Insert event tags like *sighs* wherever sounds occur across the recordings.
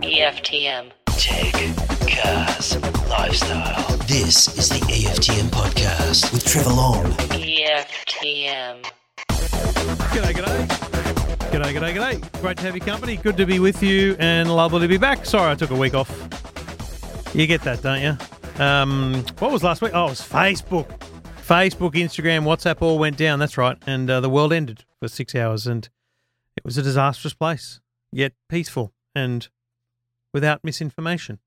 EFTM. Tech, cars, lifestyle. This is the EFTM podcast with Trevor Long. EFTM. G'day, g'day. G'day, g'day, g'day. Great to have your company. Good to be with you and lovely to be back. Sorry I took a week off. You get that, don't you? Um, what was last week? Oh, it was Facebook. Facebook, Instagram, WhatsApp all went down. That's right. And uh, the world ended for six hours and it was a disastrous place, yet peaceful and without misinformation.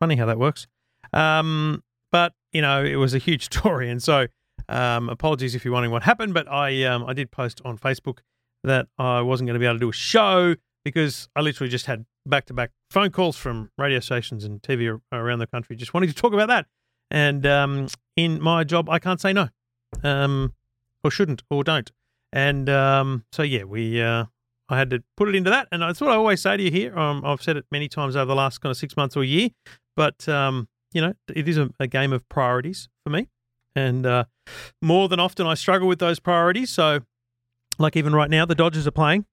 Funny how that works. Um, but, you know, it was a huge *laughs* story. And so um, apologies if you're wondering what happened, but I um, I did post on Facebook that I wasn't going to be able to do a show because I literally just had back to back phone calls from radio stations and TV around the country just wanting to talk about that. And um, in my job, I can't say no, um, or shouldn't, or don't. And um, so, yeah, we uh, I had to put it into that. And that's what I always say to you here. Um, I've said it many times over the last kind of six months or year, but, um, you know, it is a, a game of priorities for me. And uh, more than often, I struggle with those priorities. So, like even right now, the Dodgers are playing,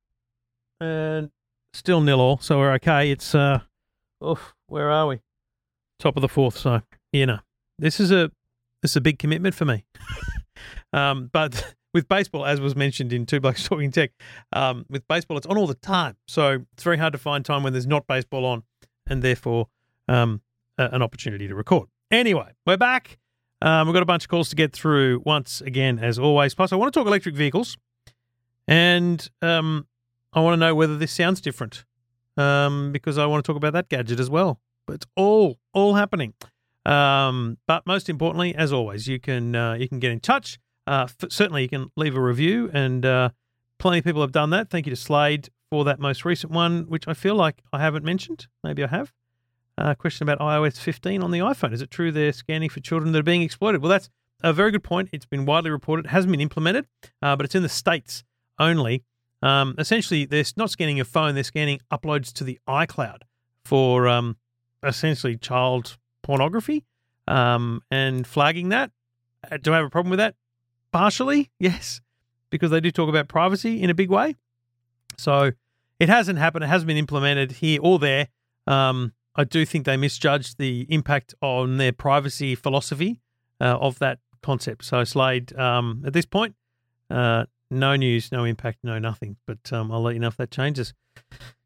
and still nil all, so we're okay. It's uh, oof, where are we? Top of the fourth. So you know, this is a this is a big commitment for me. *laughs* um, but with baseball, as was mentioned in Two Blokes *laughs* Talking Tech, um, with baseball, it's on all the time, so it's very hard to find time when there's not baseball on, and therefore um, a- an opportunity to record. Anyway, we're back. Um, we've got a bunch of calls to get through once again, as always. Plus, I want to talk electric vehicles, and um, I want to know whether this sounds different um, because I want to talk about that gadget as well. But it's all all happening. Um, but most importantly, as always, you can uh, you can get in touch. Uh, certainly, you can leave a review, and uh, plenty of people have done that. Thank you to Slade for that most recent one, which I feel like I haven't mentioned. Maybe I have. Uh, question about iOS 15 on the iPhone. Is it true they're scanning for children that are being exploited? Well, that's a very good point. It's been widely reported. It hasn't been implemented, uh, but it's in the States only. Um, essentially, they're not scanning your phone, they're scanning uploads to the iCloud for um, essentially child pornography um, and flagging that. Uh, Do I have a problem with that? Partially, yes, because they do talk about privacy in a big way. So it hasn't happened. It hasn't been implemented here or there. Um, I do think they misjudged the impact on their privacy philosophy uh, of that concept. So Slade, um, at this point, uh, no news, no impact, no nothing. But um, I'll let you know if that changes.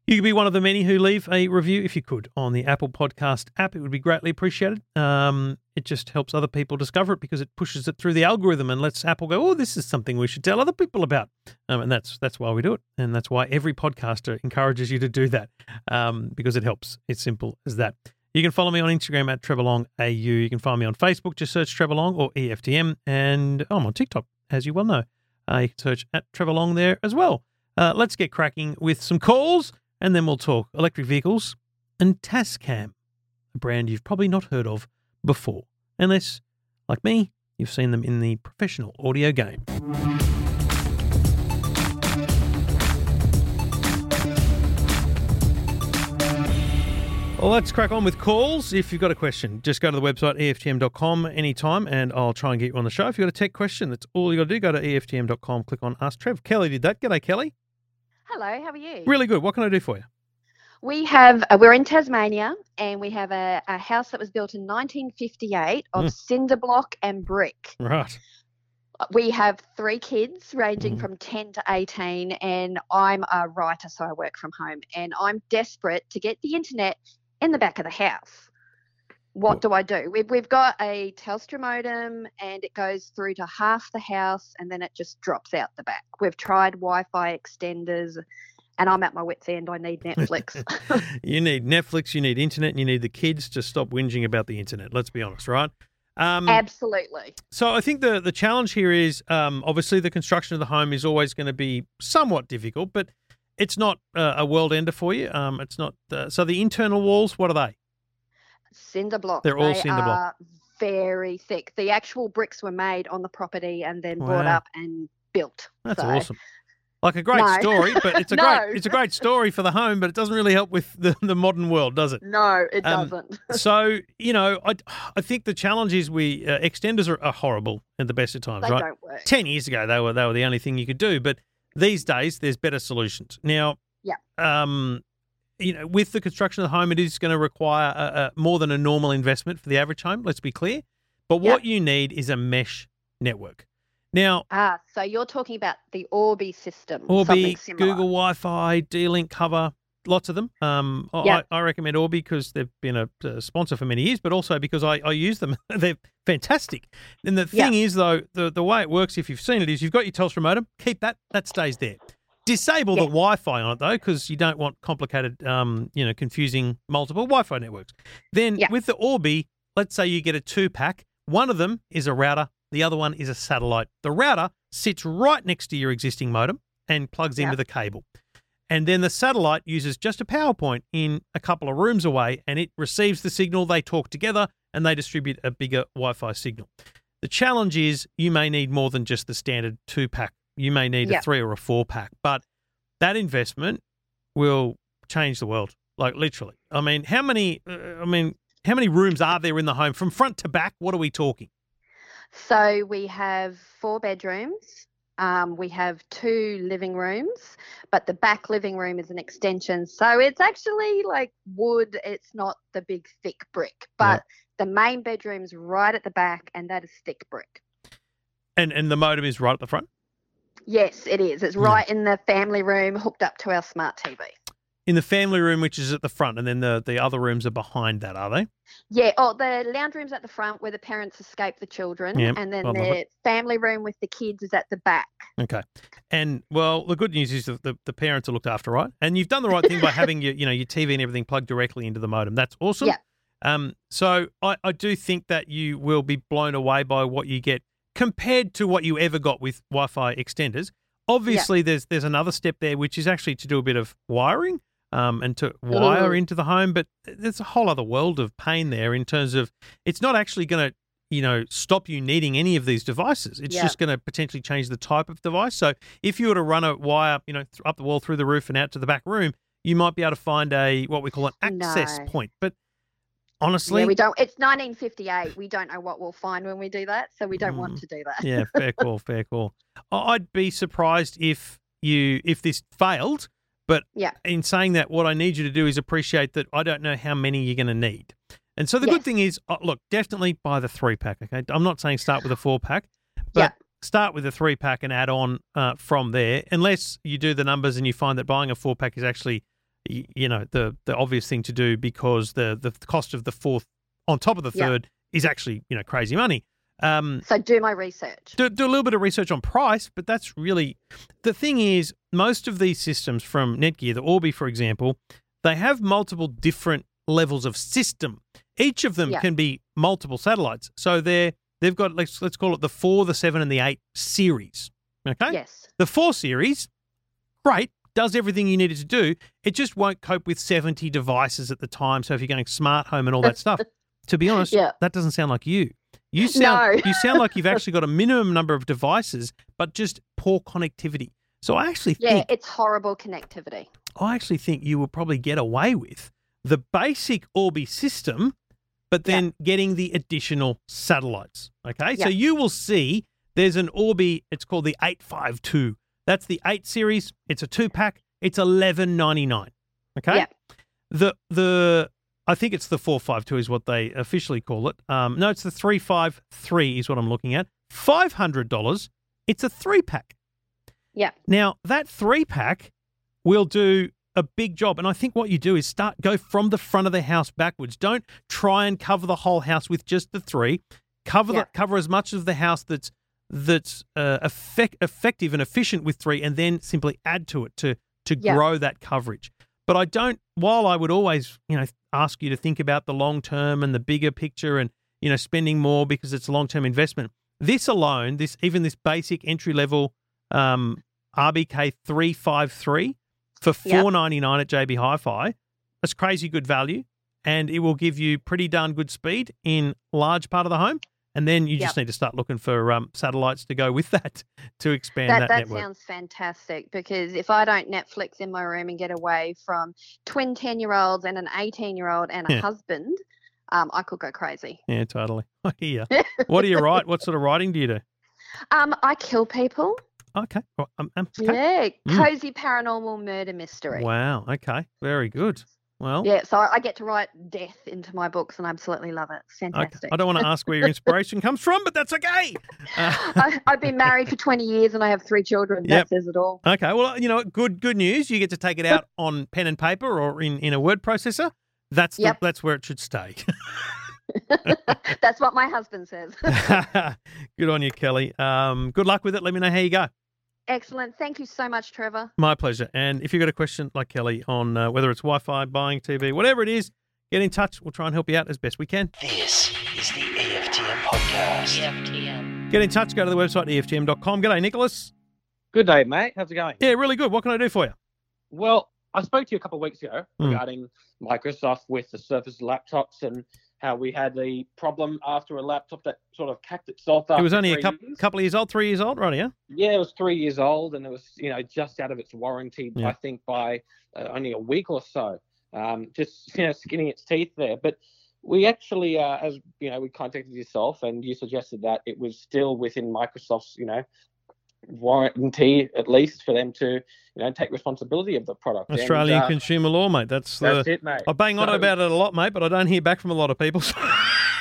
You could be one of the many who leave a review if you could on the Apple Podcast app. It would be greatly appreciated. Um, it just helps other people discover it because it pushes it through the algorithm and lets Apple go, "Oh, this is something we should tell other people about." Um, and that's that's why we do it, and that's why every podcaster encourages you to do that um, because it helps. It's simple as that. You can follow me on Instagram at Trevor Long AU. You can find me on Facebook. Just search Trevor Long or EFTM, and I'm on TikTok, as you well know. Uh, you can search at Trevor Long there as well. Uh, let's get cracking with some calls, and then we'll talk electric vehicles and Tascam, a brand you've probably not heard of before, unless, like me, you've seen them in the professional audio game. Well, let's crack on with calls. If you've got a question, just go to the website EFTM.com anytime and I'll try and get you on the show. If you've got a tech question, that's all you got to do. Go to EFTM.com, click on Ask Trev. Kelly did that. G'day, Kelly. Hello, how are you? Really good. What can I do for you? We have, uh, we're in Tasmania and we have a, a house that was built in 1958 of Mm. cinder block and brick. Right. We have three kids ranging Mm. from 10 to 18, and I'm a writer, so I work from home. And I'm desperate to get the internet in the back of the house. What do I do? We've, we've got a Telstra modem and it goes through to half the house and then it just drops out the back. We've tried Wi Fi extenders and I'm at my wits' end. I need Netflix. *laughs* You need Netflix, you need internet, and you need the kids to stop whinging about the internet. Let's be honest, right? Um, Absolutely. So I think the the challenge here is um, obviously the construction of the home is always going to be somewhat difficult, but it's not uh, a world ender for you. Um, it's not. Uh, so the internal walls, what are they? Cinder block. They're all They cinder block. Very thick. The actual bricks were made on the property and then brought up and built. That's So, awesome. Like a great No. story, but it's a *laughs* No. great it's a great story for the home, but it doesn't really help with the, the modern world, does it? No, it Um, doesn't. *laughs* So you know, I I think the challenge is we uh, extenders are, are horrible at the best of times, they right? Ten years ago, they were they were the only thing you could do, but these days there's better solutions. Now, Yeah. Um, you know, with the construction of the home, it is going to require a, a, more than a normal investment for the average home. Let's be clear. But what you need is a mesh network. Now, Ah, so you're talking about the Orbi system, Orbi. Google Wi-Fi, D-Link COVR, lots of them. Um, I- I, I recommend Orbi because they've been a, a sponsor for many years, but also because I, I use them. *laughs* They're fantastic. And the thing is, though, the, the way it works, if you've seen it, is you've got your Telstra modem, keep that, that stays there. Disable the Wi-Fi on it though, because you don't want complicated, um, you know, confusing multiple Wi-Fi networks. Then Yeah. with the Orbi, let's say you get a two-pack. One of them is a router, the other one is a satellite. The router sits right next to your existing modem and plugs Yeah. with a cable. And then the satellite uses just a PowerPoint in a couple of rooms away and it receives the signal. They talk together and they distribute a bigger Wi Fi signal. The challenge is you may need more than just the standard two pack. You may need Yeah. a three or a four pack, but that investment will change the world. Like literally. I mean, how many? Uh, I mean, how many rooms are there in the home from front to back? What are we talking? So we have four bedrooms. Um, we have two living rooms, but the back living room is an extension. So it's actually like wood. It's not the big thick brick, but the main bedroom's right at the back, and that is thick brick. And and the modem is right at the front. Yes, it is. It's Yeah. right in the family room, hooked up to our smart TV. In the family room, which is at the front, and then the, the other rooms are behind that, are they? Yeah, oh, the lounge room's at the front where the parents escape the children, and then I the family room with the kids is at the back. Okay. And well, the good news is that the, the parents are looked after, right? And you've done the right thing by *laughs* having your, you know, your TV and everything plugged directly into the modem. That's awesome. Yeah. Um, so I, I do think that you will be blown away by what you get compared to what you ever got with Wi-Fi extenders. Obviously, there's there's another step there, which is actually to do a bit of wiring um, and to wire Ooh. into the home. But there's a whole other world of pain there in terms of it's not actually going to you know stop you needing any of these devices. It's Yeah. just going to potentially change the type of device. So if you were to run a wire, you know, up the wall through the roof and out to the back room, you might be able to find a what we call an access No. point. But honestly, yeah, we don't. It's 1958. We don't know what we'll find when we do that, so we don't Mm. want to do that. yeah, fair *laughs* call, fair call. I- I'd be surprised if you if this failed. But Yeah. in saying that, what I need you to do is appreciate that I don't know how many you're going to need. And so the good thing is, uh, look, definitely buy the three pack. Okay, I'm not saying start with a four pack, *sighs* but Yeah. start with a three pack and add on uh, from there. Unless you do the numbers and you find that buying a four pack is actually, you know, the the obvious thing to do because the the cost of the fourth on top of the Yeah. third is actually you know crazy money. Um, So do my research. do, do a little bit of research on price, but that's really the thing is most of these systems from Netgear, the Orbi, for example, they have multiple different levels of system. Each of them Yeah. can be multiple satellites. So they're they've got let's let's call it the four, the seven, and the eight series. Okay? Yes. The four series, great, does everything you need it to do. It just won't cope with 70 devices at the time. So if you're going smart home and all that stuff, to be honest, Yeah. that doesn't sound like you. You *laughs* sound No. you sound like you've actually got a minimum number of devices, but just poor connectivity. So I actually Yeah, think it's horrible connectivity. I actually think you will probably get away with the basic Orbi system, but Yeah. then getting the additional satellites. Okay, so you will see there's an Orbi. It's called the eight five two. That's the eight series. It's a two pack. It's eleven ninety nine. Okay. Yeah. The the I think it's the four five two is what they officially call it. Um, no, it's the three five three is what I'm looking at. Five hundred dollars. It's a three pack. Yeah. Now that three pack will do a big job, and I think what you do is start go from the front of the house backwards. Don't try and cover the whole house with just the three. Cover Yeah. the cover as much of the house that's that's uh, effect, effective and efficient with three, and then simply add to it to to Yeah. grow that coverage. But I don't. While I would always, you know, ask you to think about the long term and the bigger picture, and you know, spending more because it's a long term investment. This alone, this even this basic entry level um, RBK three five three for Yep. four ninety nine at JB Hi-Fi, that's crazy good value, and it will give you pretty darn good speed in large part of the home. And then you just Yep. need to start looking for um, satellites to go with *laughs* that to expand that, That that network. sounds fantastic because if I don't Netflix in my room and get away from twin 10 year olds and an 18 year old and a Yeah. husband, um, I could go crazy. Yeah, totally. *laughs* I hear. *laughs* what do you write? What sort of writing do you do? Um, I kill people. Okay. Well, um, um, okay. Yeah, Mm. cozy paranormal murder mystery. Wow. Okay. Very good. Well, Yeah, so I I get to write death into my books, and I absolutely love it. It's fantastic. I don't want to ask where your inspiration comes from, but that's okay. Uh, *laughs* I, I've been married for 20 years and I have three children. Yep. That says it all. okay. Well, you know, good good news. You get to take it out *laughs* on pen and paper or in, in a word processor. That's the, Yep. that's where it should stay. *laughs* That's what my husband says. good on you, Kelly. Um, good luck with it. Let me know how you go. Excellent. Thank you so much, Trevor. My pleasure. And if you've got a question like Kelly on uh, whether it's Wi-Fi, buying TV, whatever it is, get in touch. We'll try and help you out as best we can. This is the EFTM podcast. EFTM. Get in touch. Go to the website EFTM.com. G'day, Nicholas. Good day, mate. How's it going? Yeah, really good. What can I do for you? Well, I spoke to you a couple of weeks ago Mm. regarding Microsoft with the Surface laptops and how we had the problem after a laptop that sort of cacked itself up. it was only a couple, years. couple of years old, three years old, right? Yeah. Yeah, it was three years old and it was, you know, just out of its warranty, Yeah. I think, by uh, only a week or so. Um, just, you know, skinning its teeth there. But we actually, uh, as, you know, we contacted yourself and you suggested that it was still within Microsoft's, you know, warranty at least for them to, you know, take responsibility of the product. And, Australian uh, consumer law, mate. That's the. That's it, mate. I bang on So- about it a lot, mate, but I don't hear back from a lot of people. *laughs*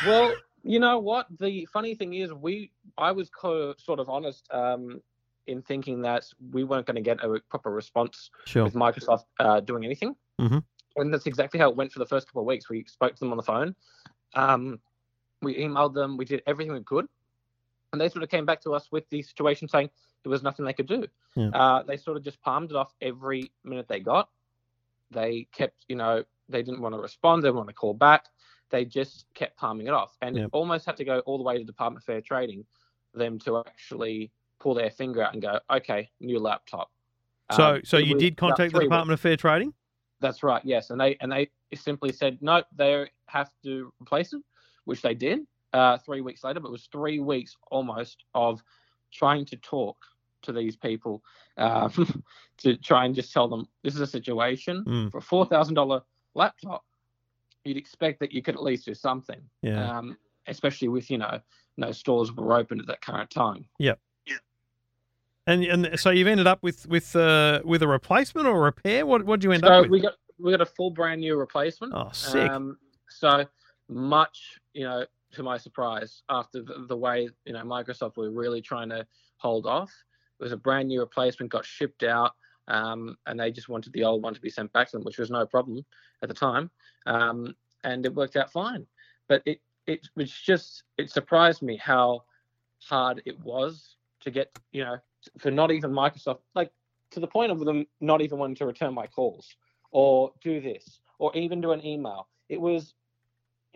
Well, you know what? The funny thing is, we I was co- sort of honest um, in thinking that we weren't going to get a proper response sure. with Microsoft uh, doing anything, Mhm. and that's exactly how it went for the first couple of weeks. We spoke to them on the phone, um, we emailed them, we did everything we could, and they sort of came back to us with the situation saying there was nothing they could do. Yeah. Uh, they sort of just palmed it off every minute they got. They kept, you know, they didn't want to respond, they didn't want to call back. They just kept palming it off, and Yep. it almost had to go all the way to Department of Fair Trading them to actually pull their finger out and go, "Okay, new laptop." So, Um, so you did contact the Department of Fair Trading? that's right. Yes, and they and they simply said no. They have to replace it, which they did. Uh, three weeks later, but it was three weeks almost of trying to talk to these people um, *laughs* to try and just tell them this is a situation Mm. for a four thousand dollar laptop. You'd expect that you could at least do something, Yeah. um, especially with you know no stores were open at that current time. Yeah. And and so you've ended up with with uh, with a replacement or a repair. What what did you end so up with? we got we got a full brand new replacement. oh, sick. Um, so much, you know, to my surprise, after the, the way you know Microsoft were really trying to hold off, it was a brand new replacement, got shipped out, um, and they just wanted the old one to be sent back to them, which was no problem at the time, um, and it worked out fine. But it it was just it surprised me how hard it was to get, you know, for not even Microsoft, like to the point of them not even wanting to return my calls or do this or even do an email. It was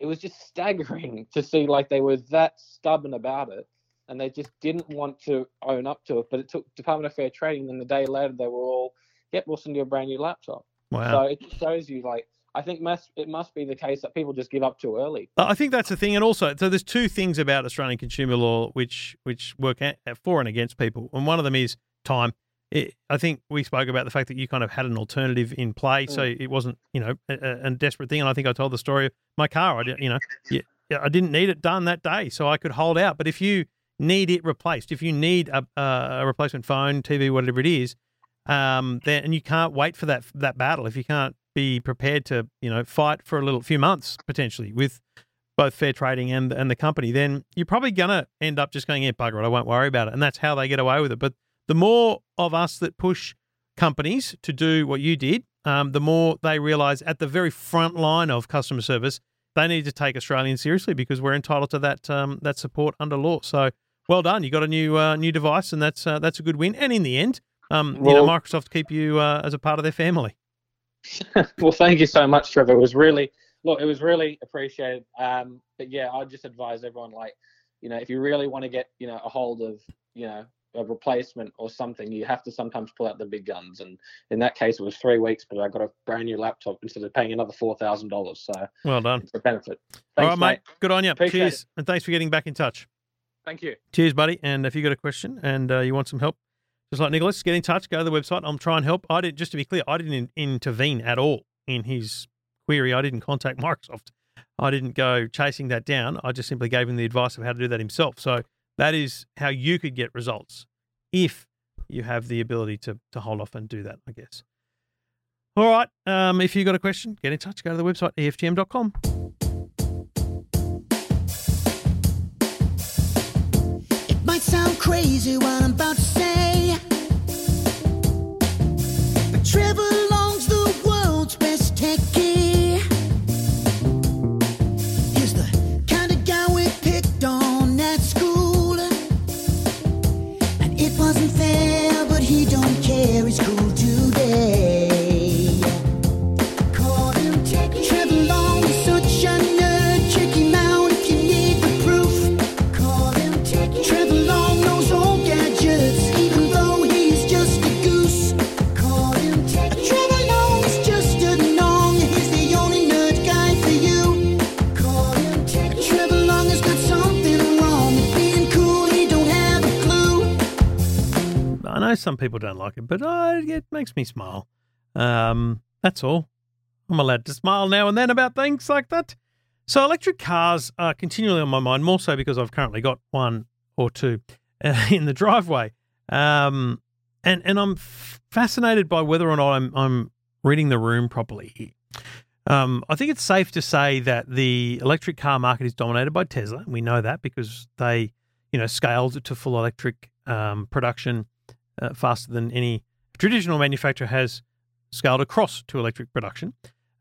it was just staggering *laughs* to see like they were that stubborn about it and they just didn't want to own up to it. But it took Department of Fair Trading and the day later they were all, yep, we'll send you a brand new laptop. wow. So it shows you like I think must it must be the case that people just give up too early. I think that's the thing, and also, so there's two things about Australian consumer law which which work at, for and against people, and one of them is time. It, I think we spoke about the fact that you kind of had an alternative in play, so it wasn't you know a, a, desperate thing. And I think I told the story of my car. I didn't, you know, I didn't need it done that day, so I could hold out. But if you need it replaced, if you need a, a replacement phone, TV, whatever it is, um, then and you can't wait for that that battle. If you can't be prepared to, you know, fight for a little few months potentially with both fair trading and and the company, then you're probably gonna end up just going, yeah, bugger it, I won't worry about it, and that's how they get away with it. But the more of us that push companies to do what you did, um, the more they realise at the very front line of customer service, they need to take Australians seriously because we're entitled to that um, that support under law. So well done, you got a new uh, new device, and that's uh, that's a good win. And in the end, um, you know, Microsoft keep you uh, as a part of their family. *laughs* well, thank you so much, Trevor. It was really look, it was really appreciated. Um, but yeah, I just advise everyone like, you know, if you really want to get, you know, a hold of, you know, a replacement or something, you have to sometimes pull out the big guns. And in that case, it was three weeks, but I got a brand new laptop instead of paying another four thousand dollars. So Well done. it's a benefit. All Thanks, right, mate. Good on you. Appreciate Cheers, and thanks for getting back in touch. Thank you. Cheers, buddy. And if you got a question and uh, you want some help, just like Nicholas, get in touch. Go to the website. I'm trying to help. I did. Just to be clear, I didn't intervene at all in his query. I didn't contact *laughs* Microsoft. I didn't go chasing that down. I just simply gave him the advice of how to do that himself. So that is how you could get results if you have the ability to to hold off and do that, I guess. All right. Um, if you've got a question, get in touch. Go to the website eftm.com. It might sound crazy what I'm about to say. But Trevor people don't like it, but uh, it makes me smile. Um, that's all. I'm allowed to smile now and then about things like that. So electric cars are continually on my mind, more so because I've currently got one or two uh, *laughs* in the driveway, um, and and I'm f- fascinated by whether or not I'm I'm reading the room properly. Um, I think it's safe to say that the electric car market is dominated by Tesla. We know that because they, you know, scaled to full electric um, production uh, faster than any traditional manufacturer has scaled across to electric production.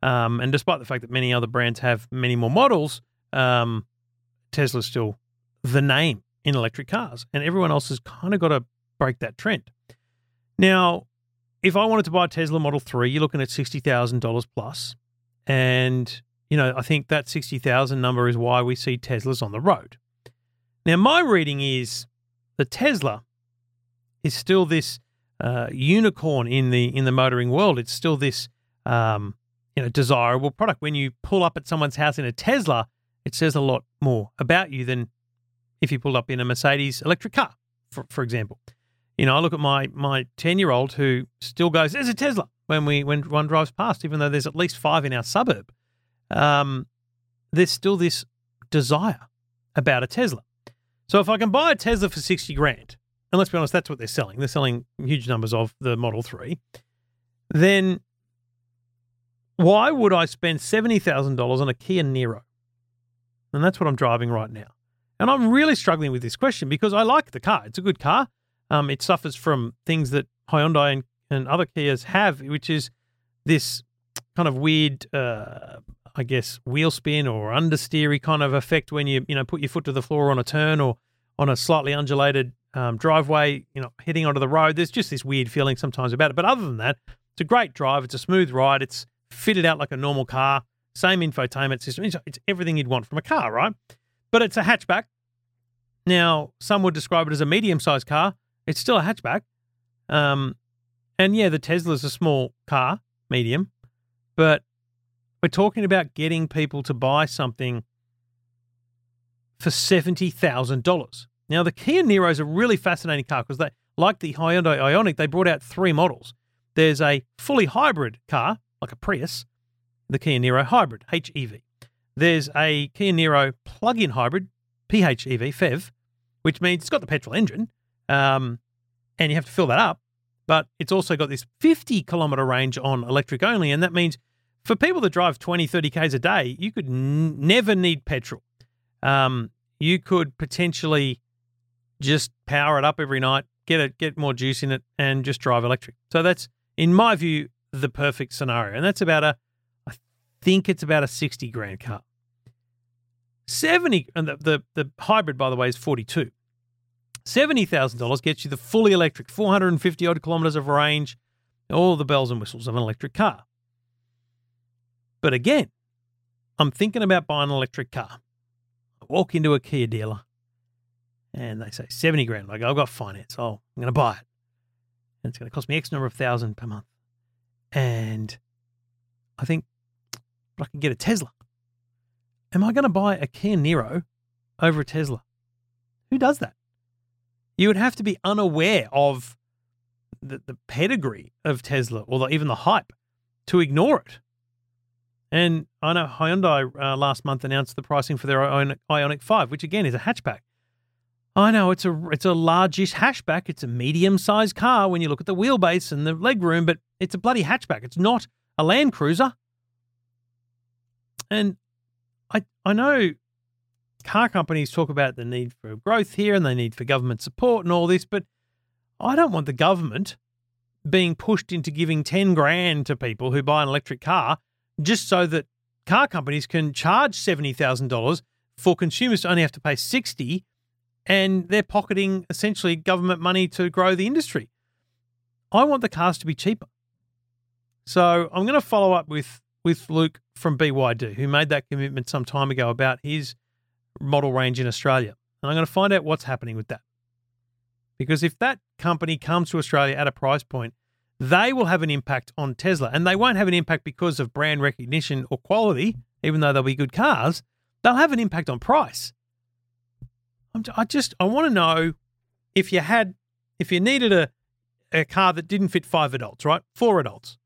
Um, and despite the fact that many other brands have many more models, um, Tesla's still the name in electric cars, and everyone else has kind of got to break that trend. Now, if I wanted to buy a Tesla Model 3, you're looking at $60,000 plus. And, you know, I think that 60,000 number is why we see Teslas on the road. Now, my reading is the Tesla is still this uh, unicorn in the in the motoring world. It's still this um, you know desirable product. When you pull up at someone's house in a Tesla, it says a lot more about you than if you pulled up in a Mercedes electric car, for, for example. You know, I look at my my ten year old who still goes, "There's a Tesla." When we when one drives past, even though there's at least five in our suburb, um, there's still this desire about a Tesla. So if I can buy a Tesla for sixty grand, and let's be honest, that's what they're selling. They're selling huge numbers of the Model 3. Then why would I spend $70,000 on a Kia Niro? And that's what I'm driving right now. And I'm really struggling with this question because I like the car. It's a good car. Um, it suffers from things that Hyundai and, and other Kias have, which is this kind of weird, uh, I guess, wheel spin or understeery kind of effect when you, you know, put your foot to the floor on a turn or on a slightly undulated um, driveway, you know, heading onto the road. There's just this weird feeling sometimes about it. But other than that, it's a great drive. It's a smooth ride. It's fitted out like a normal car. Same infotainment system. It's, it's everything you'd want from a car, right? But it's a hatchback. Now, some would describe it as a medium-sized car. It's still a hatchback. Um, and yeah, the Tesla's a small car, medium, but we're talking about getting people to buy something for seventy thousand dollars. Now, the Kia Niro is a really fascinating car because they, like the Hyundai Ioniq, they brought out three models. There's a fully hybrid car, like a Prius, the Kia Niro Hybrid, HEV. There's a Kia Niro plug-in hybrid, PHEV, PHEV, which means it's got the petrol engine, um, and you have to fill that up. But it's also got this 50 kilometer range on electric only, and that means for people that drive 20, 30 k's a day, you could n- never need petrol. Um, you could potentially just power it up every night, get it, get more juice in it, and just drive electric. So that's, in my view, the perfect scenario. And that's about a, I think it's about a sixty grand car. Seventy, and the the, the hybrid, by the way, is forty two. Seventy thousand dollars gets you the fully electric, four hundred and fifty odd kilometers of range, all the bells and whistles of an electric car. But again, I'm thinking about buying an electric car. I walk into a Kia dealer and they say 70 grand. Like, I've got finance. Oh, I'm going to buy it. And it's going to cost me X number of thousand per month. And I think I can get a Tesla. Am I going to buy a Kia Niro over a Tesla? Who does that? You would have to be unaware of the, the pedigree of Tesla or the, even the hype to ignore it. And I know Hyundai uh, last month announced the pricing for their Ioniq, Ioniq 5, which again is a hatchback. I know it's a it's a largish hatchback. It's a medium sized car when you look at the wheelbase and the legroom, but it's a bloody hatchback. It's not a Land Cruiser. And I I know car companies talk about the need for growth here and they need for government support and all this, but I don't want the government being pushed into giving 10 grand to people who buy an electric car just so that car companies can charge $70,000 for consumers to only have to pay 60 and they're pocketing essentially government money to grow the industry. I want the cars to be cheaper. So I'm going to follow up with with Luke from BYD, who made that commitment some time ago about his model range in Australia. And I'm going to find out what's happening with that. Because if that company comes to Australia at a price point, they will have an impact on Tesla. And they won't have an impact because of brand recognition or quality, even though they'll be good cars. They'll have an impact on price. I'm, I just, I want to know if you had, if you needed a, a car that didn't fit five adults, right? Four adults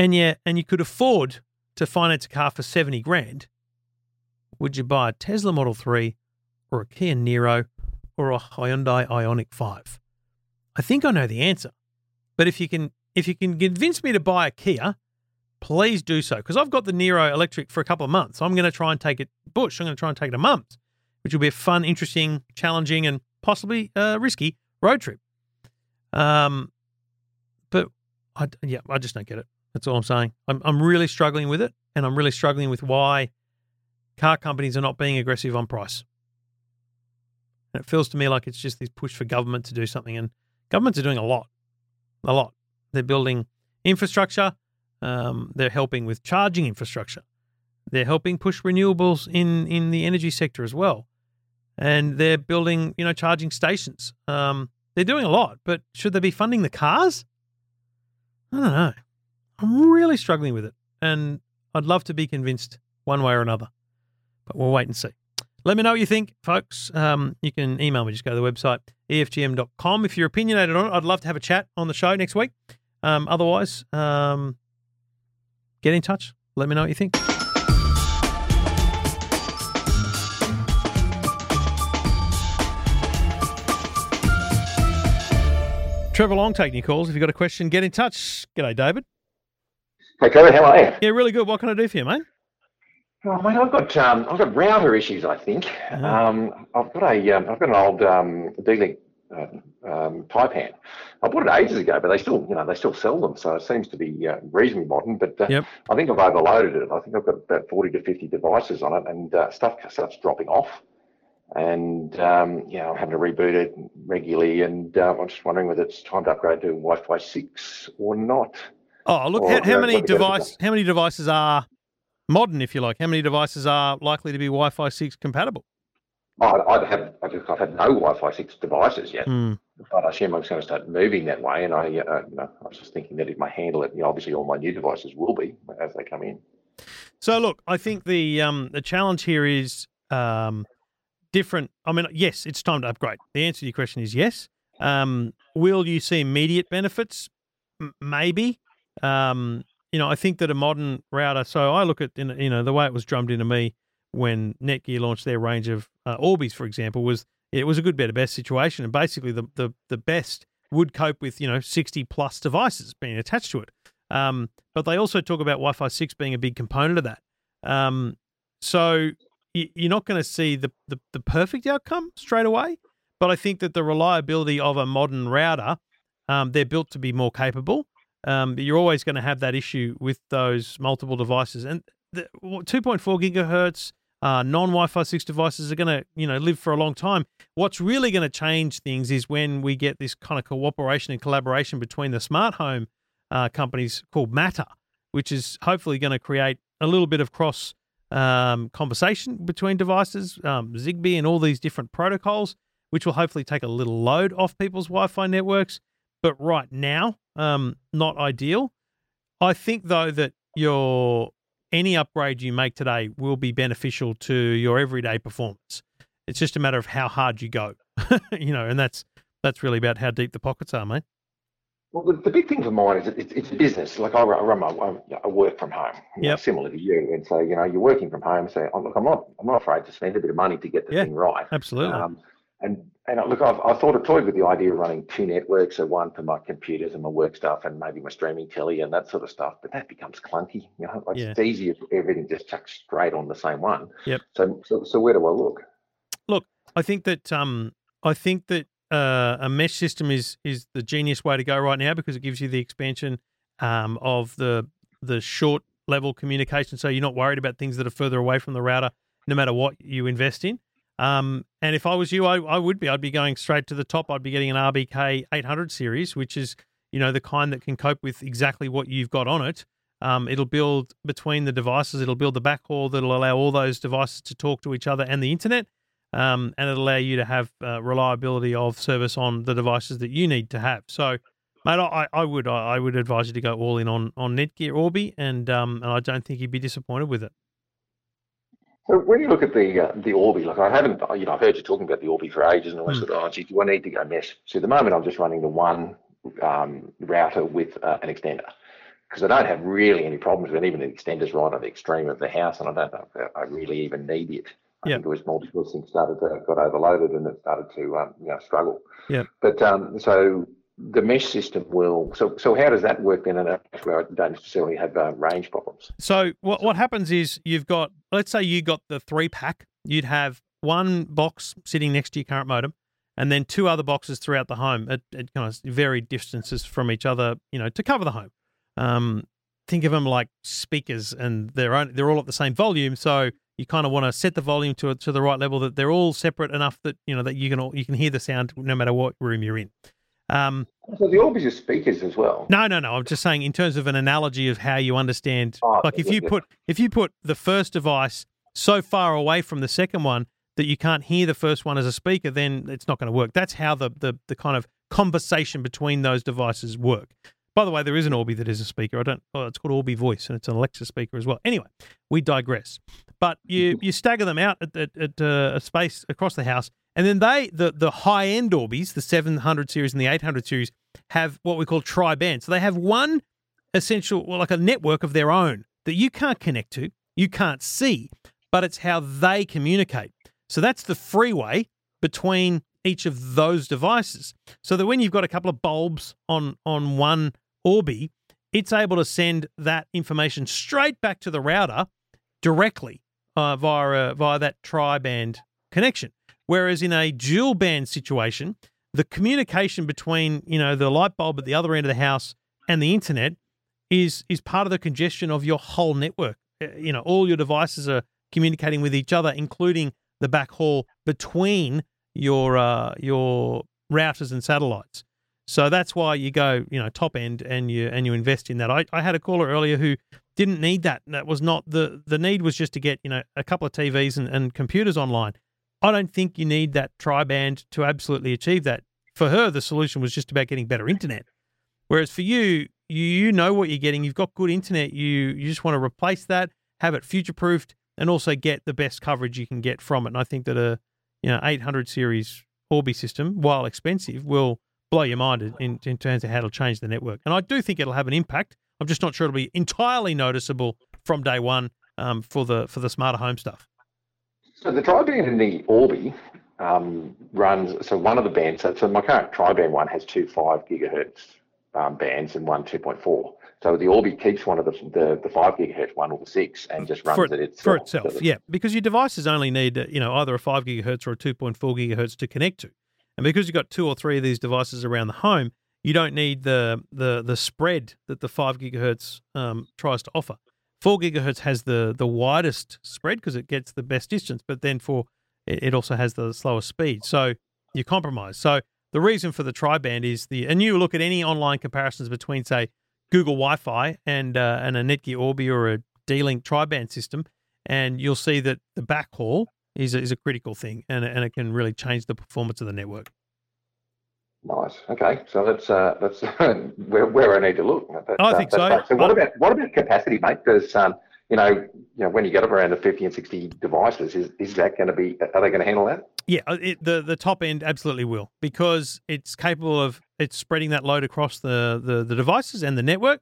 and yeah, and you could afford to finance a car for 70 grand, would you buy a Tesla Model 3 or a Kia Niro or a Hyundai Ioniq 5? I think I know the answer. But if you can if you can convince me to buy a Kia, please do so because I've got the Niro electric for a couple of months. I'm going to try and take it bush. I'm going to try and take it a month, which will be a fun, interesting, challenging, and possibly uh, risky road trip. Um, but I yeah, I just don't get it. That's all I'm saying. I'm, I'm really struggling with it, and I'm really struggling with why car companies are not being aggressive on price. And it feels to me like it's just this push for government to do something, and governments are doing a lot, a lot. They're building infrastructure. Um, they're helping with charging infrastructure. They're helping push renewables in in the energy sector as well, and they're building you know charging stations. Um, they're doing a lot, but should they be funding the cars? I don't know. I'm really struggling with it, and I'd love to be convinced one way or another, but we'll wait and see. Let me know what you think, folks. Um, you can email me. Just go to the website, EFTM.com. If you're opinionated on it, I'd love to have a chat on the show next week. Um, otherwise, um, get in touch. Let me know what you think. Trevor Long taking your calls. If you've got a question, get in touch. G'day, David. Hey, Trevor, how are you? Yeah, really good. What can I do for you, mate? Oh, mate, I've got um, I've got router issues. I think Uh-huh. um, I've got a um, I've got an old um, D-Link uh, um, Taipan. I bought it ages ago, but they still you know they still sell them, so it seems to be uh, reasonably modern. But uh, Yep. I think I've overloaded it. I think I've got about forty to fifty devices on it, and uh, stuff starts dropping off. And um, yeah, I'm having to reboot it regularly, and um, I'm just wondering whether it's time to upgrade to Wi-Fi six or not. Oh, look, Or, how, how uh, many device how many devices are modern, if you like? How many devices are likely to be Wi-Fi six compatible? I, I have I just, I've had no Wi-Fi six devices yet. Hmm. but I assume I'm just going to start moving that way. And I, uh, you know, I was just thinking that if I handle it. You know, obviously, all my new devices will be as they come in. So look, I think the um the challenge here is um different. I mean, yes, it's time to upgrade. The answer to your question is yes. Um, will you see immediate benefits? M- maybe. Um, you know, I think that a modern router. So I look at you know the way it was drummed into me when Netgear launched their range of uh, Orbis, for example, was it was a good better best situation, and basically the the the best would cope with you know sixty plus devices being attached to it. Um, but they also talk about Wi-Fi six being a big component of that. Um, so you're not going to see the, the the perfect outcome straight away, but I think that the reliability of a modern router, um, they're built to be more capable. Um, but you're always going to have that issue with those multiple devices, and the 2.4 gigahertz uh, non-Wi-Fi six devices are going to you know live for a long time. What's really going to change things is when we get this kind of cooperation and collaboration between the smart home uh, companies called Matter, which is hopefully going to create a little bit of cross um, conversation between devices, um, Zigbee, and all these different protocols, which will hopefully take a little load off people's Wi-Fi networks. But right now, um, not ideal. I think though that your any upgrade you make today will be beneficial to your everyday performance. It's just a matter of how hard you go, *laughs* you know, and that's that's really about how deep the pockets are, mate. Well, the, the big thing for mine is it, it's, it's a business. Like I run, I, run my, I, work from home, you know, similar to you. And so, you know, you're working from home. So, oh, look, I'm not, I'm not afraid to spend a bit of money to get the Yeah. thing right. Absolutely. Um, And and uh, look, I've, I thought of toyed with the idea of running two networks, so one for my computers and my work stuff, and maybe my streaming telly and that sort of stuff. But that becomes clunky. You know, like Yeah. it's easier if everything just chucks straight on the same one. Yep. So so, so where do I look? look? I think that um, I think that uh, a mesh system is is the genius way to go right now because it gives you the expansion um, of the the short level communication. So you're not worried about things that are further away from the router, no matter what you invest in. Um, and if I was you, I, I would be. I'd be going straight to the top. I'd be getting an RBK 800 series, which is you know the kind that can cope with exactly what you've got on it. Um, it'll build between the devices. It'll build the backhaul that'll allow all those devices to talk to each other and the internet um, and it'll allow you to have uh, reliability of service on the devices that you need to have. So, mate, I, I would I, I would advise you to go all in on on Netgear Orbi, and um, and I don't think you'd be disappointed with it. So when you look at the uh, the Orbi, like I haven't, you know, I've heard you talking about the Orbi for ages, and I Hmm. said, oh, gee, do I need to go mesh? So at the moment, I'm just running the one um, router with uh, an extender because I don't have really any problems with it. Even the extender's right on the extreme of the house, and I don't know if I really even need it. I Yeah. think it was multiple things started to got overloaded and it started to um, you know struggle. Yeah. But um, so the mesh system will. So so how does that work then? In a where I don't necessarily have uh, range problems. So what what happens is you've got let's say you got the three pack, you'd have one box sitting next to your current modem, and then two other boxes throughout the home at, at kind of varied distances from each other, you know, to cover the home. Um, think of them like speakers, and they're on, they're all at the same volume, so you kind of want to set the volume to to the right level that they're all separate enough that you know that you can all, you can hear the sound no matter what room you're in. Um, So the Orbis are speakers as well. no, no, no. I'm just saying in terms of an analogy of how you understand. Oh, like if you put if you put the first device so far away from the second one that you can't hear the first one as a speaker, then it's not going to work. That's how the the the kind of conversation between those devices work. By the way, there is an Orbi that is a speaker. I don't. Oh, it's called Orbi Voice, and it's an Alexa speaker as well. Anyway, we digress. But you you stagger them out at, at, at uh, a space across the house, and then they the the high end Orbis, the 700 series and the 800 series, have what we call tri band. So they have one essential, well, like a network of their own that you can't connect to, you can't see, but it's how they communicate. So that's the freeway between each of those devices. So that when you've got a couple of bulbs on on one Orbi, it's able to send that information straight back to the router directly uh, via uh, via that tri-band connection. Whereas in a dual band situation, the communication between you know the light bulb at the other end of the house and the internet is is part of the congestion of your whole network. Uh, You know, all your devices are communicating with each other, including the backhaul between your uh, your routers and satellites. So that's why you go, you know, top end and you and you invest in that. I, I had a caller earlier who didn't need that. That was not the the need was just to get, you know, a couple of TVs and, and computers online. I don't think you need that tri band to absolutely achieve that. For her, the solution was just about getting better internet. Whereas for you, you you know what you're getting. You've got good internet. You you just want to replace that, have it future proofed, and also get the best coverage you can get from it. And I think that a you know 800 series Orbi system, while expensive, will blow your mind in- in, terms of how it'll change the network. And I do think it'll have an impact. I'm just not sure it'll be entirely noticeable from day one um, for the for the smarter home stuff. So the tri-band in the Orbi um, runs, so one of the bands, so, so my current tri-band one has two 5 gigahertz um, bands and one 2.4. So the Orbi keeps one of the, the, the 5 gigahertz one or the 6 and just runs for, it itself. for itself. So yeah, because your devices only need you know either a five gigahertz or a two point four gigahertz to connect to, and because you've got two or three of these devices around the home, you don't need the the the spread that the five gigahertz um, tries to offer. Four gigahertz has the the widest spread because it gets the best distance, but then for it, it also has the slowest speed. So you compromise. So the reason for the tri-band is the and you look at any online comparisons between say Google Wi-Fi and uh, and a Netgear Orbi or a D-Link tri-band system, and you'll see that the backhaul is a, is a critical thing, and and it can really change the performance of the network. Nice. Okay. So that's uh, that's *laughs* where, where I need to look. That- I think so. So what I- about what about capacity, mate? Because um, you know, you know, when you get up around the 50 and 60 devices, is, is that going to be? Are they going to handle that? Yeah, uh, it, the the top end absolutely will because it's capable of it's spreading that load across the the, the devices and the network,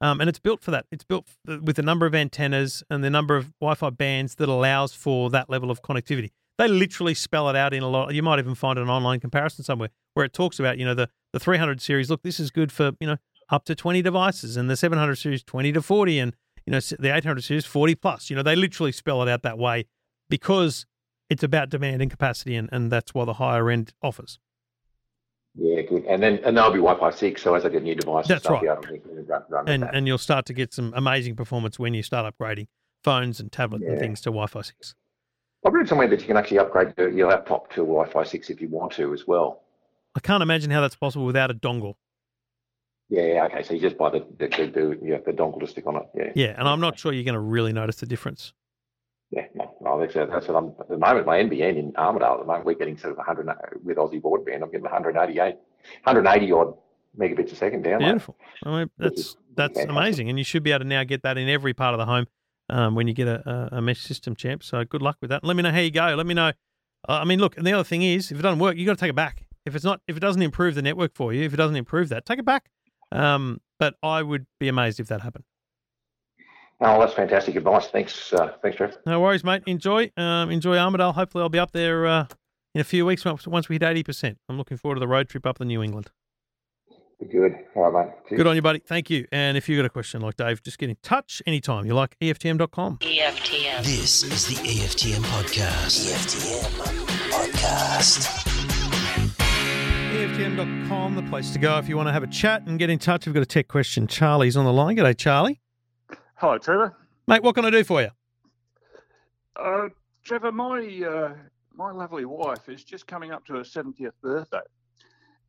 um, and it's built for that. It's built with a number of antennas and the number of Wi-Fi bands that allows for that level of connectivity. they literally spell it out in a lot. You might even find an online comparison somewhere where it talks about, you know, the, the 300 series. Look, this is good for, you know, up to 20 devices and the 700 series 20 to 40 and, you know, the 800 series 40 plus. You know, they literally spell it out that way because it's about demand and capacity and, and that's why the higher end offers. Yeah, good. And then and they'll be Wi-Fi six. So as I get new devices, That's right. be able to run, run And, that. and you'll start to get some amazing performance when you start upgrading phones and tablets and things to Wi-Fi 6. I've read somewhere that you can actually upgrade your, laptop to Wi-Fi six if you want to as well. I can't imagine how that's possible without a dongle. Yeah, yeah, okay. So you just buy the the, the, the, yeah, the dongle to stick on it. Yeah. Yeah, and I'm not sure you're going to really notice the difference. Yeah, no, no, that's, that's what I'm at the moment. My NBN in Armidale at the moment, we're getting sort of 100 with Aussie broadband. I'm getting 188, 180 odd megabits a second down. Beautiful. I mean, that's that's fantastic. amazing, and you should be able to now get that in every part of the home um, when you get a, a, a mesh system, champ. So good luck with that. Let me know how you go. Let me know. Uh, I mean, look, and the other thing is, if it doesn't work, you've got to take it back. If it's not, if it doesn't improve the network for you, if it doesn't improve that, take it back. Um, but I would be amazed if that happened. Oh, that's fantastic advice. Thanks, uh, thanks, Trev. No worries, mate. Enjoy, um, enjoy Armidale. Hopefully, I'll be up there uh, in a few weeks once, once we hit eighty percent. I'm looking forward to the road trip up to New England. Good. All right, mate. Cheers. Good on you, buddy. Thank you. And if you've got a question like Dave, just get in touch anytime. You like EFTM.com. EFTM. This is the EFTM podcast. EFTM podcast. EFTM.com, the place to go if you want to have a chat and get in touch. We've got a tech question. Charlie's on the line. G'day, Charlie. Hi, Trevor. Mate, what can I do for you? Uh, Trevor, my uh, my lovely wife is just coming up to her seventieth birthday,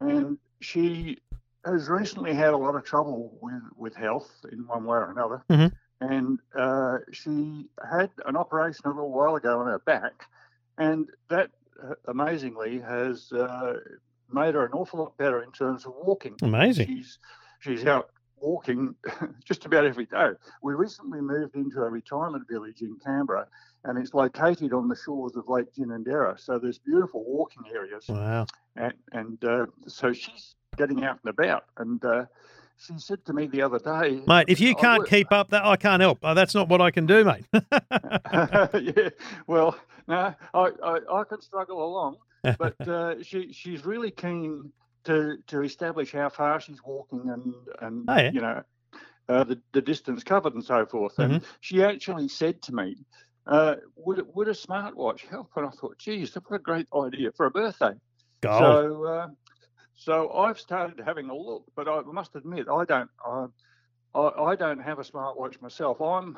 and she has recently had a lot of trouble with, with health in one way or another. Mhm. And uh, she had an operation a little while ago on her back, and that uh, amazingly has uh, made her an awful lot better in terms of walking. Amazing. She's she's out walking *laughs* just about every day. We recently moved into a retirement village in Canberra, and it's located on the shores of Lake Ginninderra. So there's beautiful walking areas, Wow. and and uh, so she's getting out and about. And uh, she said to me the other day, Mate, if you can't keep up that, I can't help. Uh, that's not what I can do, mate. *laughs* *laughs* yeah, well, no, I, I, I can struggle along, but uh, she she's really keen to to establish how far she's walking and and Oh, yeah. you know uh, the the distance covered and so forth. And Mm-hmm. she actually said to me, uh, "Would would a smartwatch help?" And I thought, "Geez, what a great idea for a birthday." So, uh, so I've started having a look, but I must admit, I don't, I, I, I don't have a smartwatch myself. I'm,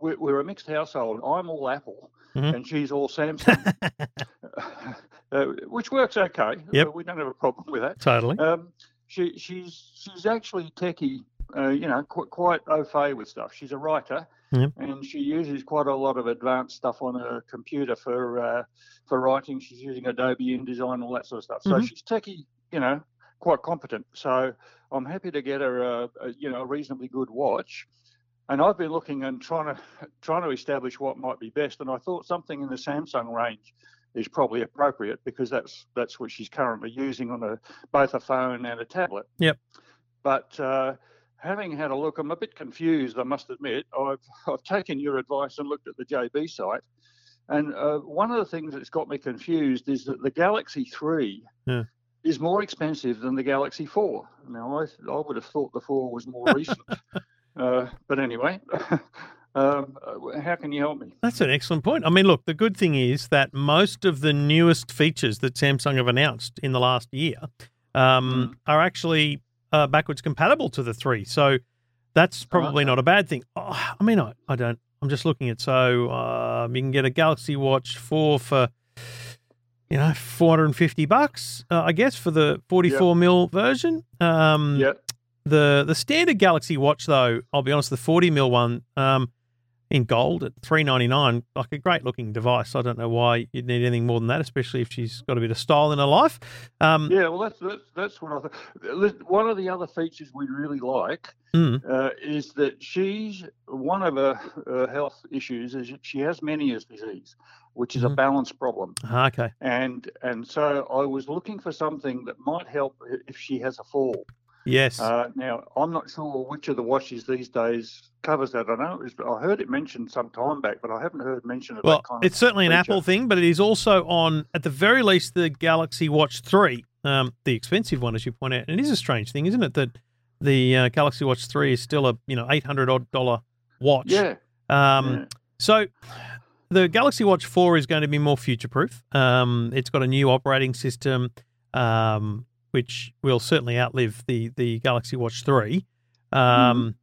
we're, we're a mixed household. I'm all Apple, Mhm. and she's all Samsung, *laughs* *laughs* uh, which works okay. Yep. Uh, we don't have a problem with that. totally. Um, she, she's, she's actually techie. Uh, you know, qu- quite au fait with stuff. She's a writer, Yep. and she uses quite a lot of advanced stuff on her computer for uh, for writing. She's using Adobe InDesign, all that sort of stuff. So Mhm. she's techie, you know, quite competent. So I'm happy to get her a, a you know a reasonably good watch. And I've been looking and trying to trying to establish what might be best. And I thought something in the Samsung range is probably appropriate because that's that's what she's currently using on a both a phone and a tablet. Yep. But uh, having had a look, I'm a bit confused. I must admit. I've I've taken your advice and looked at the JB site, and uh, one of the things that's got me confused is that the Galaxy Three Yeah. is more expensive than the Galaxy Four. Now I I would have thought the Four was more *laughs* recent, uh, but anyway. *laughs* Um, uh, how can you help me? That's an excellent point. I mean, look, the good thing is that most of the newest features that Samsung have announced in the last year um, are actually uh, backwards compatible to the three. So that's probably not a bad thing. Oh, I mean, I, I don't. I'm just looking at so um, you can get a Galaxy Watch four for you know 450 bucks, uh, I guess, for the 44 mil version. Um, Yep. The the standard Galaxy Watch, though, I'll be honest, the 40 mil one um, in gold at 399, like a great looking device. I don't know why you'd need anything more than that, especially if she's got a bit of style in her life. Um, Yeah, well, that's that's, that's what I thought. One of the other features we really like mm, uh, is that she's one of her uh, health issues is that she has Meniere's disease, which is a Mhm. balance problem. ah, okay. And and so I was looking for something that might help if she has a fall. Yes. Uh, now, I'm not sure which of the watches these days covers that. I know it was, I heard it mentioned some time back, but I haven't heard mention of well, that kind it's certainly an. Apple thing, but it is also on, at the very least, the Galaxy Watch 3, um, the expensive one, as you point out. And it is a strange thing, isn't it, that the uh, Galaxy Watch 3 is still a, you know, 800 odd dollar watch. Yeah. Um, yeah. So the Galaxy Watch 4 is going to be more future proof. Um, it's got a new operating system, um, which will certainly outlive the, the Galaxy Watch 3. Um,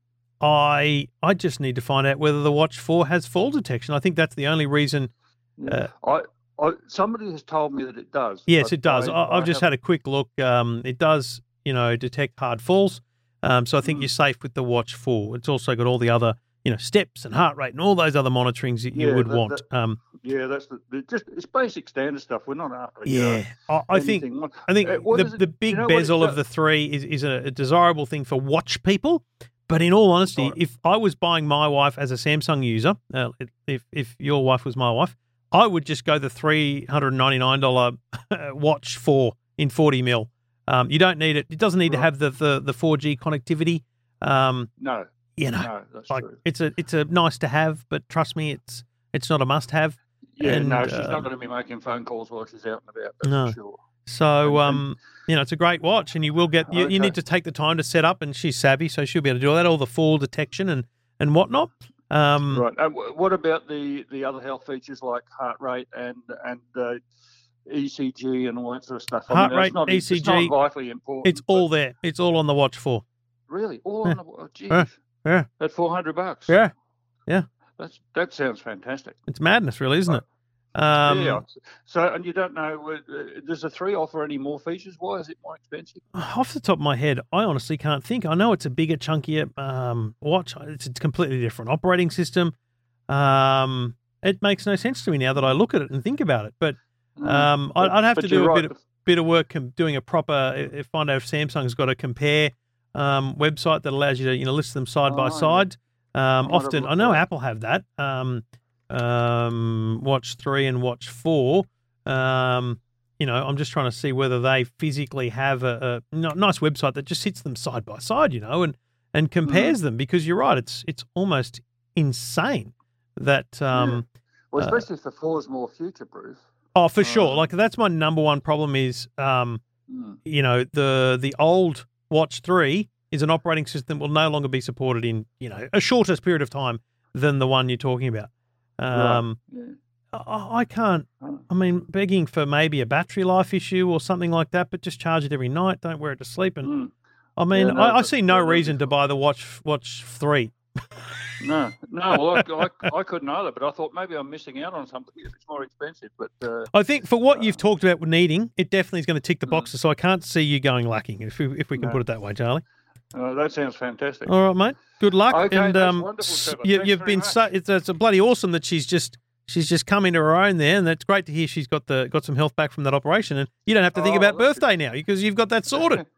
I I just need to find out whether the Watch 4 has fall detection. I think that's the only reason. Yeah. I, I, somebody has told me that it does. Yes, it does. I, I've just had a quick look. Um, it does, you know, detect hard falls. Um, so I think Mm. you're safe with the Watch 4. It's also got all the other, you know, steps and heart rate and all those other monitorings that you Yeah, would that- want. um, Yeah, that's the, the just it's basic standard stuff. We're not after. you yeah, I, I think. I think Uh, the, it- the you big know bezel of the three is, is a, a desirable thing for watch people. But in all honesty, Right. if I was buying my wife as a Samsung user, uh, if if your wife was my wife, I would just go the three hundred ninety nine dollar watch for in forty mil. Um, you don't need it. It doesn't need to have the the the four G connectivity. Um, No, you know, no, like true. it's a it's a nice to have, but trust me, it's it's not a must have. Yeah, no, she's um, not going to be making phone calls while she's out and about. That's No. for sure. So, um, you know, it's a great watch, and you will get. You, you need to take the time to set up, and she's savvy, so she'll be able to do all that, all the fall detection and and whatnot. Um, Right. And wh- what about the the other health features like heart rate and and uh, ECG and all that sort of stuff? Heart that's rate, not, It's ECG, not vitally important. It's all there. It's all on the watch for. really all Yeah. on the. Oh, geez, Yeah. At four hundred bucks. Yeah, yeah. That's that sounds fantastic. it's madness, really, isn't it? Um, yeah. So and you don't know uh, does the three offer any more features? Why is it more expensive? Off the top of my head, I honestly can't think. I know it's a bigger, chunkier um, watch. It's a completely different operating system. Um, it makes no sense to me now that I look at it and think about it. But um, I'd, But- I'd have but to do a right, bit of bit of work doing a proper find out if Samsung's got a compare um, website that allows you to you know list them side by Oh, yeah. side. Um, I might have often, I know. Apple have that. Um, um, Watch three and Watch four. Um, you know, I'm just trying to see whether they physically have a nice website that just sits them side by side. You know, and and compares Mm-hmm. them because you're right. It's it's almost insane that. Um, Well, uh, especially if the four is more future proof. Oh, for sure. Um, Like that's my number one problem is, um, Mm. you know, the the old Watch Three is an operating system that will no longer be supported in you know a shorter period of time than the one you're talking about. Um, Yeah. I, I can't. I mean, begging for maybe a battery life issue or something like that, but just charge it every night. Don't wear it to sleep. And Mm. I mean, Yeah, no, I, I see no that would be reason to buy the Watch Watch Three. No, no. Well, I, I, I couldn't either, but I thought maybe I'm missing out on something if it's more expensive. But uh, I think for what you've talked about needing, it definitely is going to tick the Mm. boxes. So I can't see you going lacking, if we, if we can No. put it that way, Charlie. uh, that sounds fantastic. All right, mate. Good luck. Okay, and um, you, you've been much. so it's, it's a bloody awesome that she's just she's just come into her own there, and that's great to hear. She's got the got some health back from that operation, and you don't have to think Oh, about that's good. birthday now because you've got that sorted. *laughs*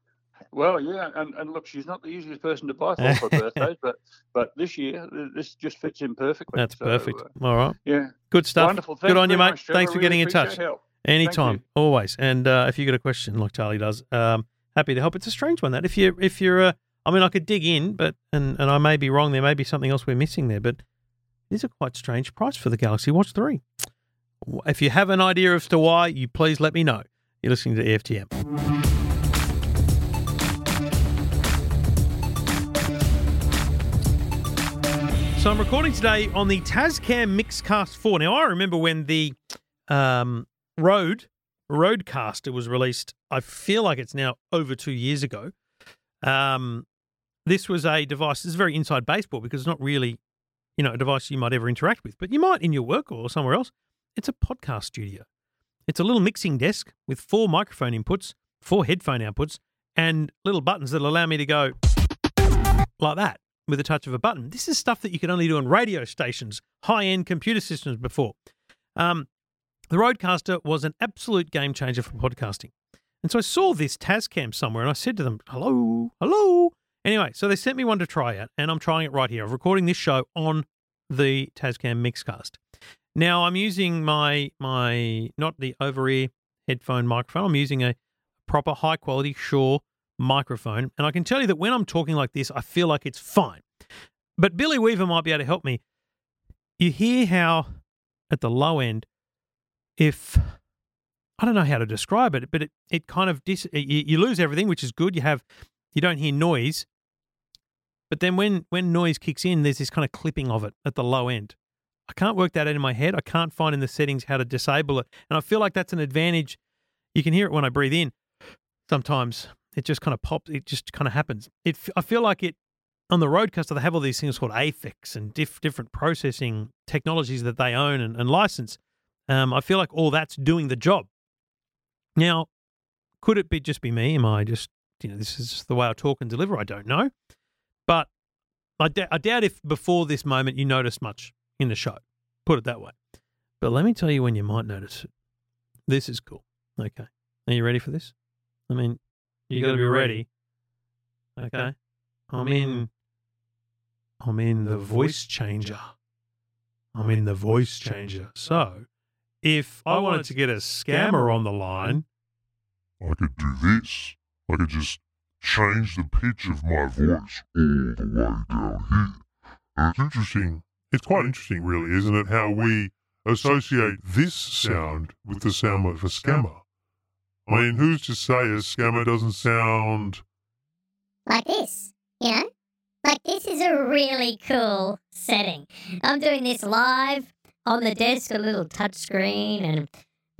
Well, yeah, and, and look, she's not the easiest person to buy for for *laughs* birthdays, but but this year this just fits in perfectly. That's So, perfect. uh, All right, yeah, good stuff. wonderful. Good on you, mate. much. Thanks for Really getting in touch. help. Anytime, always. And uh, if you got a question like Charlie does, um, happy to help. It's a strange one that if you if you're uh, I mean, I could dig in, but and and I may be wrong. There may be something else we're missing there, but it is a quite strange price for the Galaxy Watch Three. If you have an idea as to why, you please let me know. You're listening to EFTM. So I'm recording today on the Tascam Mixcast 4. Now I remember when the um, Rode Rodecaster was released. I feel like it's now over two years ago. Um, this was a device. Is very inside baseball because it's not really, you know, a device you might ever interact with, but you might in your work or somewhere else. It's a podcast studio. It's a little mixing desk with four microphone inputs, four headphone outputs, and little buttons that allow me to go like that with a touch of a button. This is stuff that you could only do on radio stations, high end computer systems before. Um, the Rodecaster was an absolute game changer for podcasting. And so I saw this Tascam somewhere and I said to them, hello, hello. Anyway, so they sent me one to try out and I'm trying it right here. I'm recording this show on the Tascam Mixcast. Now I'm using my, my not the over ear headphone microphone. I'm using a proper high quality Shure microphone. And I can tell you that when I'm talking like this, I feel like it's fine. But Billy Weaver might be able to help me. You hear how at the low end, if I don't know how to describe it, but it, it kind of dis, you, you lose everything, which is good. You have you don't hear noise, but then when when noise kicks in, there's this kind of clipping of it at the low end. I can't work that out in my head. I can't find in the settings how to disable it, and I feel like that's an advantage. You can hear it when I breathe in. Sometimes it just kind of pops. It just kind of happens. It I feel like it on the Rodecaster. They have all these things called Aphex and diff, different processing technologies that they own and, and license. Um, I feel like all that's doing the job. Now, could it be just be me? Am I just you know this is the way I talk and deliver? I don't know, but I, d- I doubt if before this moment you noticed much in the show. Put it that way. But let me tell you when you might notice it. This is cool. Okay, are you ready for this? I mean, you, got to be ready. Okay, I'm in. I'm in the voice changer. I'm in the voice changer. So, if I wanted to get a scammer on the line, I could do this. I could just change the pitch of my voice all the way down here. And it's interesting. It's quite interesting, really, isn't it? How we associate this sound with the sound of a scammer. I mean, who's to say a scammer doesn't sound like this, you know? Like this is a really cool setting. I'm doing this live on the desk, a little touch screen and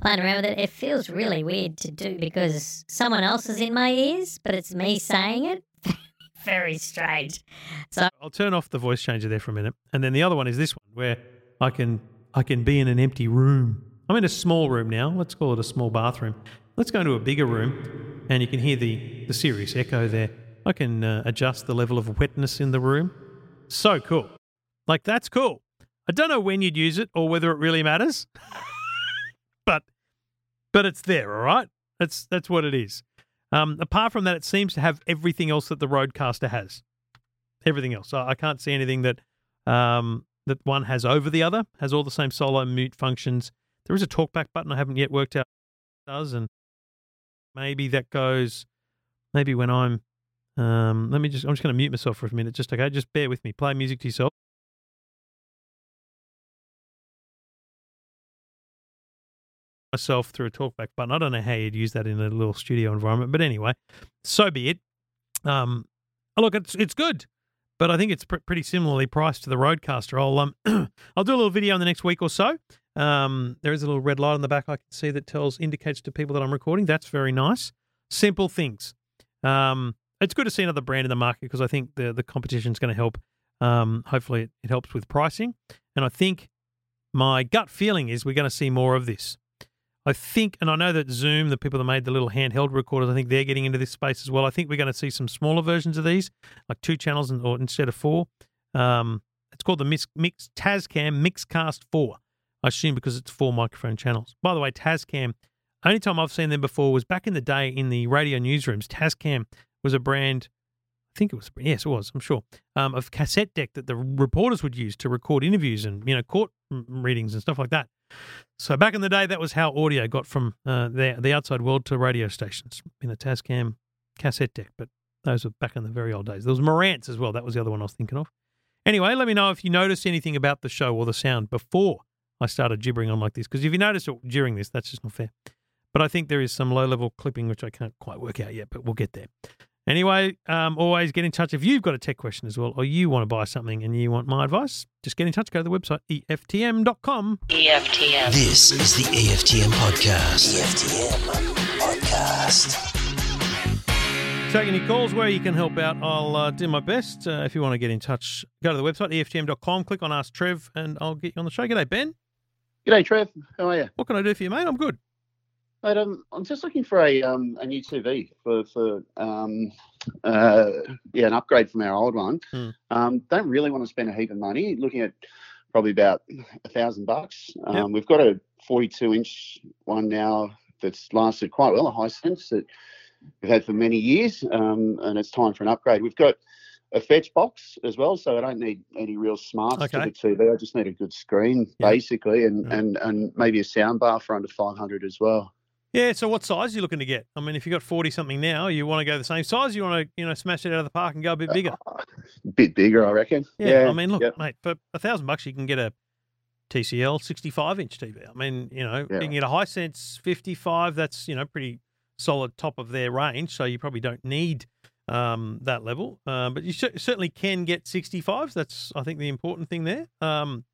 playing around with it. It feels really weird to do because someone else is in my ears, but it's me saying it. *laughs* Very strange. So I'll turn off the voice changer there for a minute, and then the other one is this one where I can I can be in an empty room. I'm in a small room now. Let's call it a small bathroom. Let's go into a bigger room, and you can hear the the serious echo there. I can uh, adjust the level of wetness in the room. So cool. Like that's cool. I don't know when you'd use it or whether it really matters. *laughs* but but it's there, all right? That's that's what it is. Um, apart from that, it seems to have everything else that the Rodecaster has. Everything else. I, I can't see anything that um, that one has over the other. Has all the same solo mute functions. There is a talkback button I haven't yet worked out does, and maybe that goes. Maybe when I'm um, let me just. I'm just going to mute myself for a minute. Just okay. Just bear with me. Play music to yourself. Myself through a talkback button. I don't know how you'd use that in a little studio environment, but anyway, so be it. Um, look, it's it's good, but I think it's pr- pretty similarly priced to the Rodecaster. I'll um, *clears throat* I'll do a little video in the next week or so. Um, there is a little red light on the back I can see that tells indicates to people that I'm recording. That's very nice. Simple things. Um, it's good to see another brand in the market because I think the the competition is going to help. Um, hopefully, it, it helps with pricing, and I think my gut feeling is we're going to see more of this. I think, and I know that Zoom, the people that made the little handheld recorders, I think they're getting into this space as well. I think we're going to see some smaller versions of these, like two channels or instead of four. Um, it's called the Mix, Mix Tascam Mixcast 4. I assume because it's four microphone channels. By the way, Tascam, only time I've seen them before was back in the day in the radio newsrooms. Tascam was a brand, I think it was, yes, it was, I'm sure, um, of cassette deck that the reporters would use to record interviews and, you know, court readings and stuff like that. So back in the day, that was how audio got from uh, the, the outside world to radio stations in a Tascam cassette deck. But those were back in the very old days. There was Marantz as well. That was the other one I was thinking of. Anyway, let me know if you noticed anything about the show or the sound before I started gibbering on like this. Because if you noticed it during this, that's just not fair. But I think there is some low level clipping which I can't quite work out yet, but we'll get there. Anyway, um, always get in touch if you've got a tech question as well, or you want to buy something and you want my advice. Just get in touch. Go to the website eftm.com. EFTM. This is the EFTM podcast. EFTM podcast. Take any calls where you can help out. I'll uh, do my best. Uh, if you want to get in touch, go to the website eftm.com, click on Ask Trev, and I'll get you on the show. G'day, Ben. G'day, Trev. How are you? What can I do for you, mate? I'm good. Mate, um, I'm just looking for a um, a new TV for for um, uh, yeah an upgrade from our old one. Hmm. Um, don't really want to spend a heap of money. Looking at probably about a thousand bucks. Um, Yep. We've got a 42 inch one now that's lasted quite well, a Hisense that we've had for many years, um, and it's time for an upgrade. We've got a fetch box as well, so I don't need any real smarts Okay. to the TV. I just need a good screen Yeah. basically, and, Yeah. and and maybe a sound bar for under 500 as well. Yeah. So what size are you looking to get? I mean, if you got forty something now, you want to go the same size. You want to you know smash it out of the park and go a bit bigger. Uh, a *laughs* bit bigger, I reckon. Yeah, I mean, look, yeah. mate, for a thousand bucks, you can get a TCL 65 inch TV. I mean, you know, Yeah. you can get a Hisense 55. That's you know pretty solid top of their range. So you probably don't need um, that level, um, but you cer- certainly can get 65s. That's I think the important thing there. Um,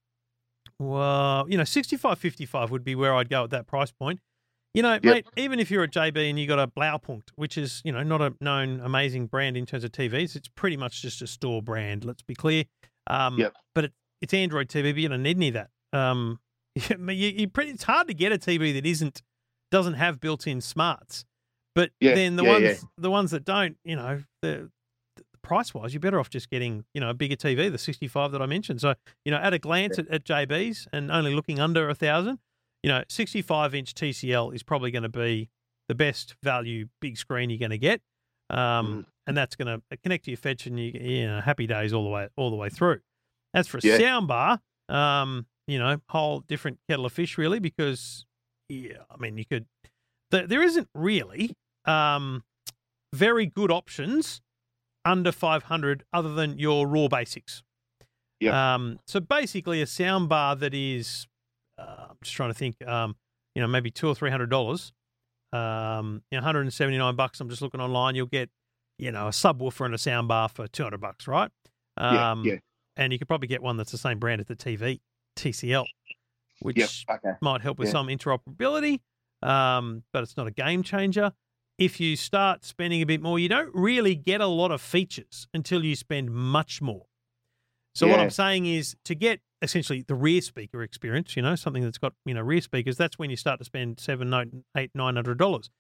well, you know, 65, 55 would be where I'd go at that price point. You know, mate, even if you're at JB and you got a Blaupunkt, which is, you know, not a known amazing brand in terms of TVs, it's pretty much just a store brand, let's be clear. Um, Yep. But it, it's Android TV, but you don't need any of that. Um, *laughs* you, you pretty, it's hard to get a TV that isn't doesn't have built-in smarts. But Yeah, then the yeah, ones yeah. the ones that don't, you know, the, the price wise, you're better off just getting, you know, a bigger TV, the 65 that I mentioned. So, you know, at a glance at, at JB's and only looking under a thousand, you know, 65 inch TCL is probably going to be the best value big screen you're going to get. Um, Mm. and that's going to connect to your fetch and you, you know, happy days all the way, all the way through. As for a Yeah. sound bar, um, you know, whole different kettle of fish really, because yeah, I mean, you could, there, there isn't really, um, very good options under 500 other than your raw basics. Yeah. Um, so basically a sound bar that is, uh, I'm just trying to think, um, you know, maybe two or three hundred dollars, um, you know, 179 bucks. I'm just looking online. You'll get, you know, a subwoofer and a sound bar for 200 bucks, right? Yeah, Um, yeah. And you could probably get one that's the same brand as the TV, TCL, which Yep, okay. might help with Yeah. some interoperability, um, but it's not a game changer. If you start spending a bit more, you don't really get a lot of features until you spend much more. So what I'm saying is to get essentially the rear speaker experience, you know, something that's got you know rear speakers. That's when you start to spend seven, eight, nine hundred dollars.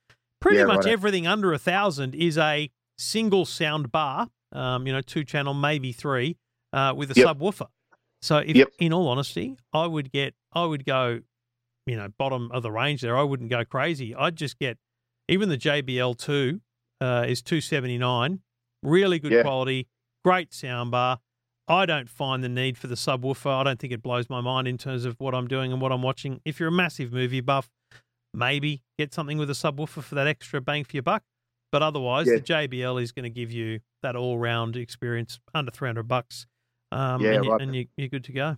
Pretty Yeah, much righto. everything under a thousand is a single sound bar, um, you know, two channel, maybe three, uh, with a Yep. subwoofer. So, if, Yep. in all honesty, I would get, I would go, you know, bottom of the range there. I wouldn't go crazy. I'd just get, even the JBL two uh, is two seventy nine, really good Yeah. quality, great sound bar. I don't find the need for the subwoofer. I don't think it blows my mind in terms of what I'm doing and what I'm watching. If you're a massive movie buff, maybe get something with a subwoofer for that extra bang for your buck. But otherwise, Yeah. the JBL is going to give you that all round experience under 300 bucks. Um, Yeah, and, you, right. and you, you're good to go.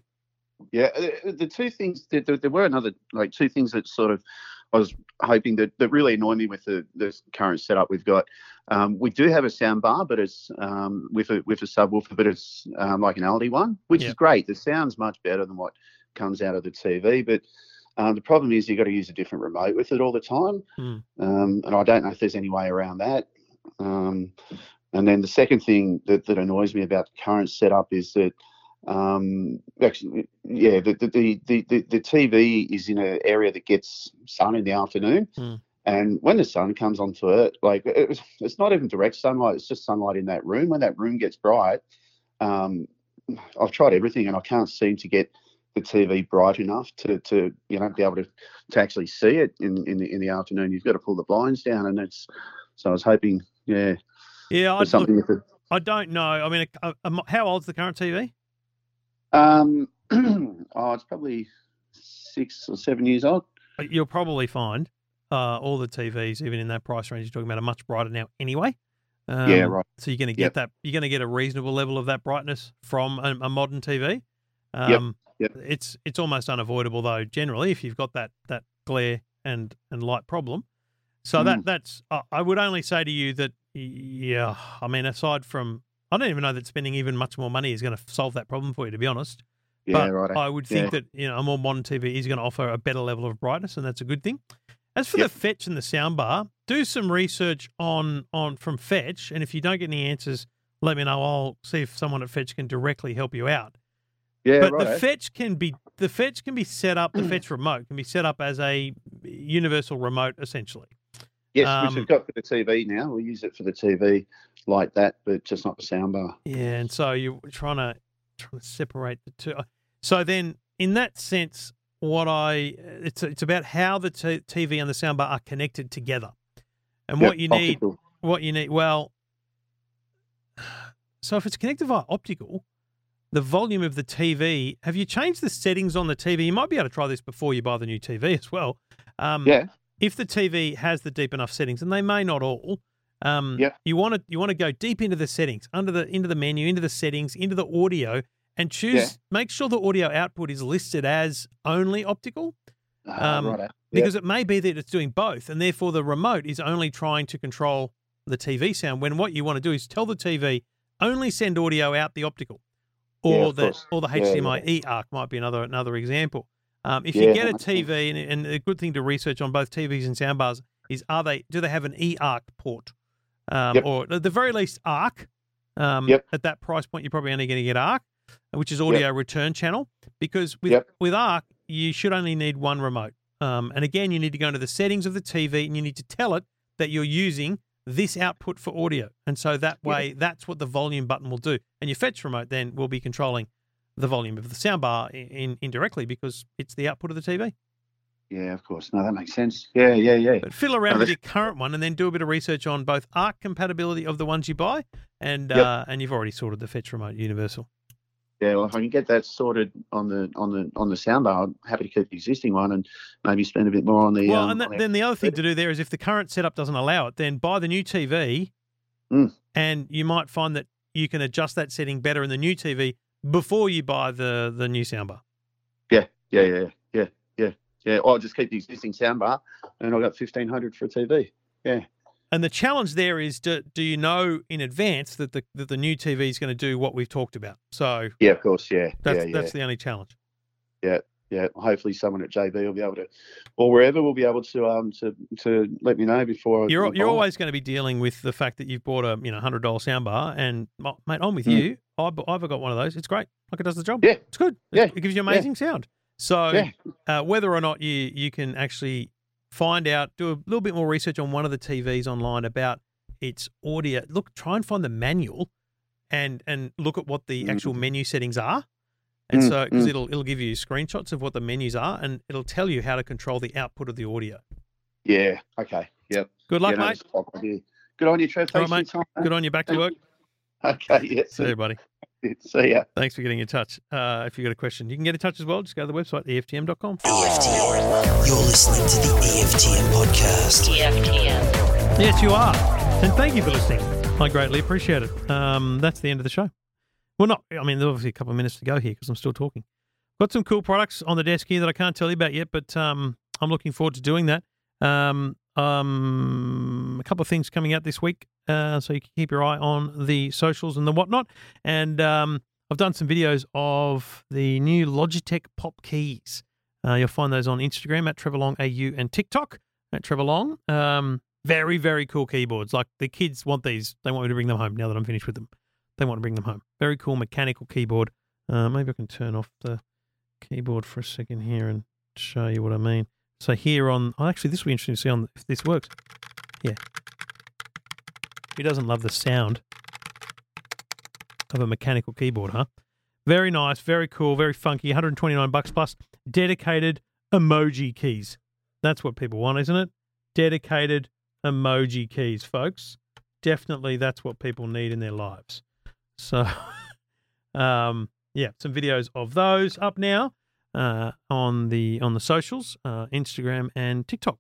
Yeah, uh, the two things there there were another like two things that sort of I was hoping that, that really annoy me with the this current setup we've got. Um, we do have a sound bar, but it's um, with a with a subwoofer, but it's um, like an Aldi one, which is great. The sound's much better than what comes out of the TV, but um, the problem is you've got to use a different remote with it all the time, um, and I don't know if there's any way around that. Um, and then the second thing that, that annoys me about the current setup is that um, actually, yeah, the, the, the, the, TV is in an area that gets sun in the afternoon. Hmm. And when the sun comes onto it, like it, it's not even direct sunlight, it's just sunlight in that room. When that room gets bright, um, I've tried everything and I can't seem to get the TV bright enough to, to you know, be able to, to actually see it in, in, the, in the afternoon. You've got to pull the blinds down. And it's, so I was hoping, yeah, Yeah, I'd, something look. I don't know. I mean, a, a- how old's the current TV? Um, *clears throat* oh, it's probably six or seven years old. But You'll probably find uh, all the TVs, even in that price range you're talking about, are much brighter now anyway. Um, Yeah, right. So you're going to get Yep. that. You're going to get a reasonable level of that brightness from a, a modern TV. Um, Yep. It's it's almost unavoidable though. Generally, if you've got that that glare and and light problem, so that Mm. that's I would only say to you that yeah. I mean, aside from I don't even know that spending even much more money is going to solve that problem for you. To be honest. Yeah, But righto. I would think Yeah. that you know a more modern TV is going to offer a better level of brightness, and that's a good thing. As for Yep. the fetch and the soundbar, do some research on on from fetch, and if you don't get any answers, let me know. I'll see if someone at fetch can directly help you out. Yeah, but the fetch can be the fetch can be set up. The fetch remote can be set up as a universal remote, essentially. Yes, Um, which we've got for the TV now. We use it for the TV like that, but just not the soundbar. Yeah, and so you're trying to trying to separate the two. So then, in that sense, what I it's it's about how the t- TV and the soundbar are connected together, and Yep, what you need. optical. What you need. Well, so if it's connected via optical, the volume of the TV. Have you changed the settings on the TV? You might be able to try this before you buy the new TV as well. Um, Yeah. if the TV has the deep enough settings, and they may not all, um, Yep. you want to you want to go deep into the settings, under the into the menu, into the settings, into the audio, and choose. Yeah. Make sure the audio output is listed as only optical. Ah, Um, righto. Yep. because it may be that it's doing both, and therefore the remote is only trying to control the TV sound. When what you want to do is tell the TV only send audio out the optical, or of the course. or the Yeah, HDMI e arc might be another another example. Um, if Yeah, you get a. TV, and, and a good thing to research on both TVs and soundbars is are they do they have an e arc port, um, Yep. or at the very least arc. Um, Yep. At that price point, you're probably only going to get arc, which is audio return channel, because with Yep. with arc you should only need one remote. Um, and again, you need to go into the settings of the TV and you need to tell it that you're using this output for audio. And so that way, that's what the volume button will do. And your fetch remote then will be controlling the volume of the soundbar in, in, indirectly because it's the output of the TV. Yeah, of course. No, that makes sense. Yeah, yeah, yeah. But fiddle around No, with your current one and then do a bit of research on both ARC compatibility of the ones you buy and Yep. uh, and you've already sorted the fetch remote universal. Yeah, well, if I can get that sorted on the on the on the soundbar, I'm happy to keep the existing one and maybe spend a bit more on the. Well, um, and that, then the other thing to do there is if the current setup doesn't allow it, then buy the new TV, Mm. and you might find that you can adjust that setting better in the new TV before you buy the the new soundbar. Yeah, yeah, yeah, yeah, yeah, yeah. Or I'll just keep the existing soundbar, and I got fifteen hundred for a TV. Yeah, And the challenge there is, do, do you know in advance that the that the new TV is going to do what we've talked about? So yeah, of course, yeah, that's yeah, yeah, that's the only challenge. yeah, yeah. Hopefully, someone at JB will be able to, or wherever will be able to um to to let me know before. You're I you're always going to be dealing with the fact that you've bought a you know hundred dollar soundbar, and oh, mate, I'm with Mm. you. I bu- I've got one of those. It's great. Like it does the job. Yeah. it's good. Yeah. It gives you Yeah. amazing sound. So Yeah. uh, whether or not you you can actually find out, do a little bit more research on one of the TVs online about its audio. Look, try and find the manual, and and look at what the actual menu settings are. And Mm, so, because mm. it'll it'll give you screenshots of what the menus are, and it'll tell you how to control the output of the audio. Yeah. Okay. Yep. Good luck, Yeah, mate. it's a top idea. Good on you, Trev. Right, mate. time. Good on you. Back to work. *laughs* Okay. Yeah. See you, buddy. *laughs* See ya. Thanks for getting in touch. Uh, if you've got a question, you can get in touch as well. Just go to the website, EFTM.com. EFTM. You're listening to the EFTM podcast. EFTM. Yes, you are. And thank you for listening. I greatly appreciate it. Um, that's the end of the show. Well, not, I mean, there's obviously a couple of minutes to go here because I'm still talking. Got some cool products on the desk here that I can't tell you about yet, but um, I'm looking forward to doing that. Um, um, a couple of things coming out this week, uh, so you can keep your eye on the socials and the whatnot. And um, I've done some videos of the new Logitech Pop Keys. Uh, you'll find those on Instagram at Trevor Long AU and TikTok at Trevor Long. Um, very, very cool keyboards. Like the kids want these. They want me to bring them home now that I'm finished with them. They want to bring them home. Very cool mechanical keyboard. Uh, maybe I can turn off the keyboard for a second here and show you what I mean. So here on, oh, actually, this will be interesting to see on if this works. Yeah. Who doesn't love the sound of a mechanical keyboard, huh? Very nice, very cool, very funky. 129 bucks plus dedicated emoji keys. That's what people want, isn't it? Dedicated emoji keys, folks. Definitely that's what people need in their lives. So *laughs* um yeah, some videos of those up now uh, on the on the socials, uh, Instagram and TikTok.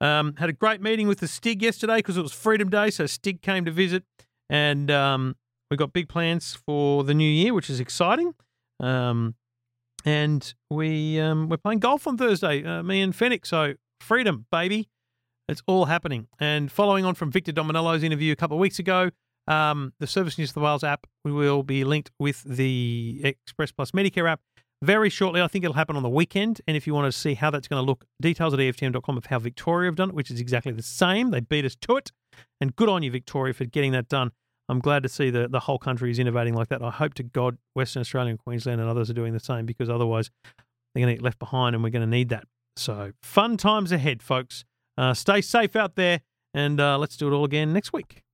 Um, had a great meeting with the Stig yesterday because it was Freedom Day, so Stig came to visit, and um, we got big plans for the new year, which is exciting. Um, and we um, we're playing golf on Thursday, uh, me and Fennick. So freedom, baby, it's all happening. And following on from Victor Dominello's interview a couple of weeks ago, um, the Service New South Wales app we will be linked with the Express Plus Medicare app very shortly. I think it'll happen on the weekend. And if you want to see how that's going to look, details at EFTM.com of how Victoria have done it, which is exactly the same. They beat us to it. And good on you, Victoria, for getting that done. I'm glad to see the, the whole country is innovating like that. I hope to God Western Australia and Queensland and others are doing the same because otherwise they're going to get left behind and we're going to need that. So fun times ahead, folks. Uh, stay safe out there and uh, let's do it all again next week.